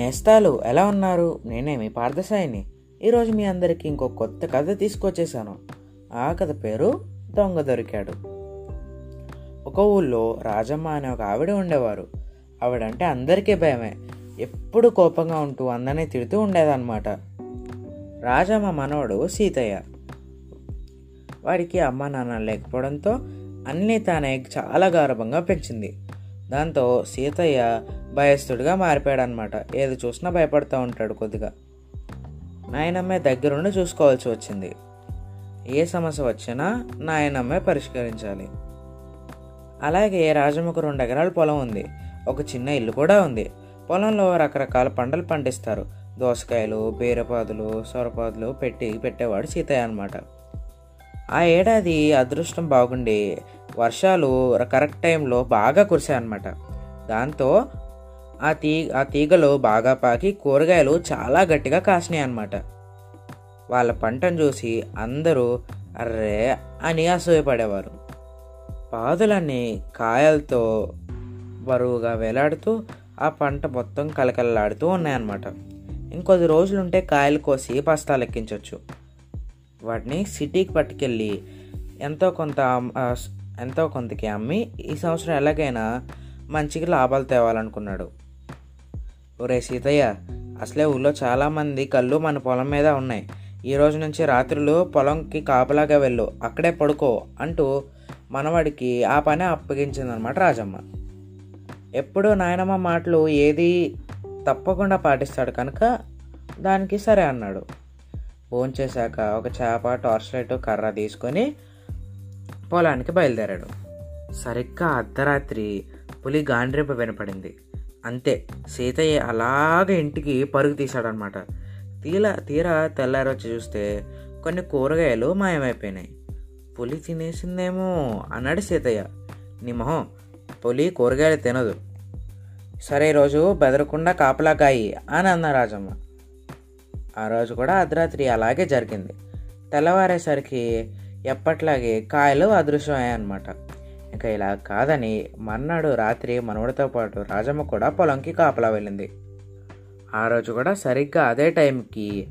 నేస్తాలు ఎలా ఉన్నారు? నేనే మీ పార్థసాయిని. ఈరోజు మీ అందరికీ ఇంకో కొత్త కథ తీసుకొచ్చేసాను ఆ కథ పేరు దొంగ దొరికాడు. ఒక ఊళ్ళో రాజమ్మ అనే ఒక ఆవిడ ఉండేవారు. ఆవిడంటే అందరికీ భయమే. ఎప్పుడు కోపంగా ఉంటూ అందరినీ తిడుతూ ఉండేదన్నమాట. రాజమ్మ మనవడు సీతయ్య. వాడికి అమ్మ నాన్న లేకపోవడంతో అన్నీ తానే చాలా గారభంగా పెంచింది. దాంతో సీతయ్య భయస్థుడిగా మారిపోయాడనమాట ఏది చూసినా భయపడుతూ ఉంటాడు కొద్దిగా. నాయనమ్మే దగ్గరుండి చూసుకోవాల్సి వచ్చింది. ఏ సమస్య వచ్చినా నాయనమ్మే పరిష్కరించాలి. అలాగే రాజమ్మకు రెండు ఎకరాల పొలం ఉంది. ఒక చిన్న ఇల్లు కూడా ఉంది. పొలంలో రకరకాల పంటలు పండిస్తారు. దోసకాయలు బీరపాదులు సొరపాదులు పెట్టి పెట్టేవాడు సీతయ్య అనమాట ఆ ఏడాది అదృష్టం బాగుండి వర్షాలు కరెక్ట్ టైంలో బాగా కురిశాయన్నమాట. దాంతో ఆ తీ ఆ తీగలు బాగా పాకి కూరగాయలు చాలా గట్టిగా కాసినాయి అన్నమాట. వాళ్ళ పంటను చూసి అందరూ అర్రే అని అసూయపడేవారు. పాదులన్నీ కాయలతో బరువుగా వేలాడుతూ ఆ పంట మొత్తం కలకలలాడుతూ ఉన్నాయన్నమాట. ఇంకొద్ది రోజులుంటే కాయలు కోసి బస్తాలు ఎక్కించవచ్చు వాటిని సిటీకి పట్టుకెళ్ళి ఎంతో కొంత ఎంతో కొంతకి అమ్మి ఈ సంవత్సరం ఎలాగైనా మంచిగా లాభాలు తేవాలనుకున్నాడు. ఒరే సీతయ్య అసలే ఊళ్ళో చాలామంది కళ్ళు మన పొలం మీద ఉన్నాయి. ఈ రోజు నుంచి రాత్రులు పొలంకి కాపలాగా వెళ్ళు అక్కడే పడుకో అంటూ మనవాడికి ఆ పని అప్పగించిందనమాట రాజమ్మ. ఎప్పుడూ నాయనమ్మ మాటలు ఏది తప్పకుండా పాటిస్తాడు కనుక దానికి సరే అన్నాడు. భోంచేశాక ఒక చేప టార్చ్ లైట్ కర్ర తీసుకొని పొలానికి బయలుదేరాడు. సరిగ్గా అర్ధరాత్రి పులి గాండ్రింప వినపడింది. అంతే. సీతయ్య అలాగే ఇంటికి పరుగు తీశాడనమాట. తీల తీరా తెల్లారొచ్చి చూస్తే కొన్ని కూరగాయలు మాయమైపోయినాయి. పులి తినేసిందేమో అన్నాడు సీతయ్య. నీ మొహం పులి కూరగాయలు తినదు. సరే ఈరోజు బెదరకుండా కాపలాకాయి అని అన్న రాజమ్మ. ఆ రోజు కూడా అర్ధరాత్రి అలాగే జరిగింది. తెల్లవారేసరికి ఎప్పట్లాగే కాయలు అదృశ్యమయ్యాయన్నమాట. ఇంకా ఇలా కాదని మర్నాడు రాత్రి మనవడితో పాటు రాజమ్మ కూడా పొలంకి కాపలా వెళ్ళింది. ఆ రోజు కూడా సరిగ్గా అదే టైంకి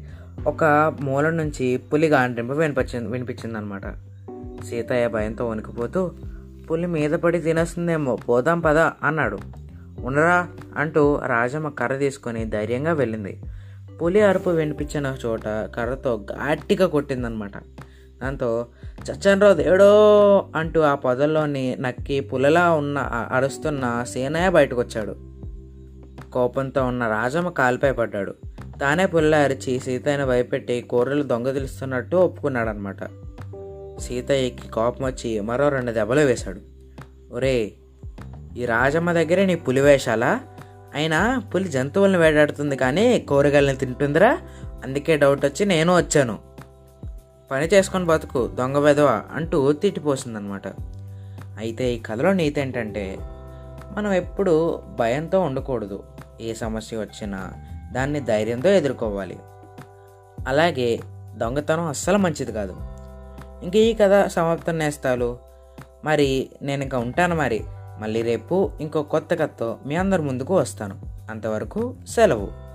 ఒక మూల నుంచి పులి గాండ్రింపు వినిపించింది వినిపించిందనమాట. సీతయ్య భయంతో వణికిపోతూ పులి మీద పడి తినేస్తుందేమో పోదాం పదా అన్నాడు. ఉండరా అంటూ రాజమ్మ కర్ర తీసుకొని ధైర్యంగా వెళ్ళింది. పులి అరుపు వినిపించిన చోట కర్రతో గట్టిగా కొట్టిందనమాట. దాంతో చచ్చన్రో దేవుడో అంటూ ఆ పొదల్లోని నక్కి పులలా ఉన్న అరుస్తున్న సేనయ్య బయటకు వచ్చాడు కోపంతో ఉన్న రాజమ్మ కాలిపై పడ్డాడు. తానే పుల్ల అరిచి సీతయ్యను భయపెట్టి కూరలు దొంగతిలుస్తున్నట్టు ఒప్పుకున్నాడనమాట సీతయ్యకి కోపం వచ్చి మరో రెండు దెబ్బలు వేశాడు. ఒరే ఈ రాజమ్మ దగ్గరే నీ పులి వేషాలా? అయినా పులి జంతువులను వేటాడుతుంది కానీ కూరగాయలను తింటుందిరా? అందుకే డౌట్ వచ్చి నేను వచ్చాను. పని చేసుకొని బతుకు దొంగ వెధవ అంటూ తిట్టిపోసిందనమాట అయితే ఈ కథలో నీతి ఏంటంటే మనం ఎప్పుడు భయంతో ఉండకూడదు. ఏ సమస్య వచ్చినా దాన్ని ధైర్యంతో ఎదుర్కోవాలి. అలాగే దొంగతనం అస్సలు మంచిది కాదు. ఇంక ఈ కథ సమాప్తం నేస్తాలు. మరి నేను ఇంకా ఉంటాను మరి. మళ్ళీ రేపు ఇంకో కొత్త కథతో మీ అందరి ముందుకు వస్తాను. అంతవరకు సెలవు.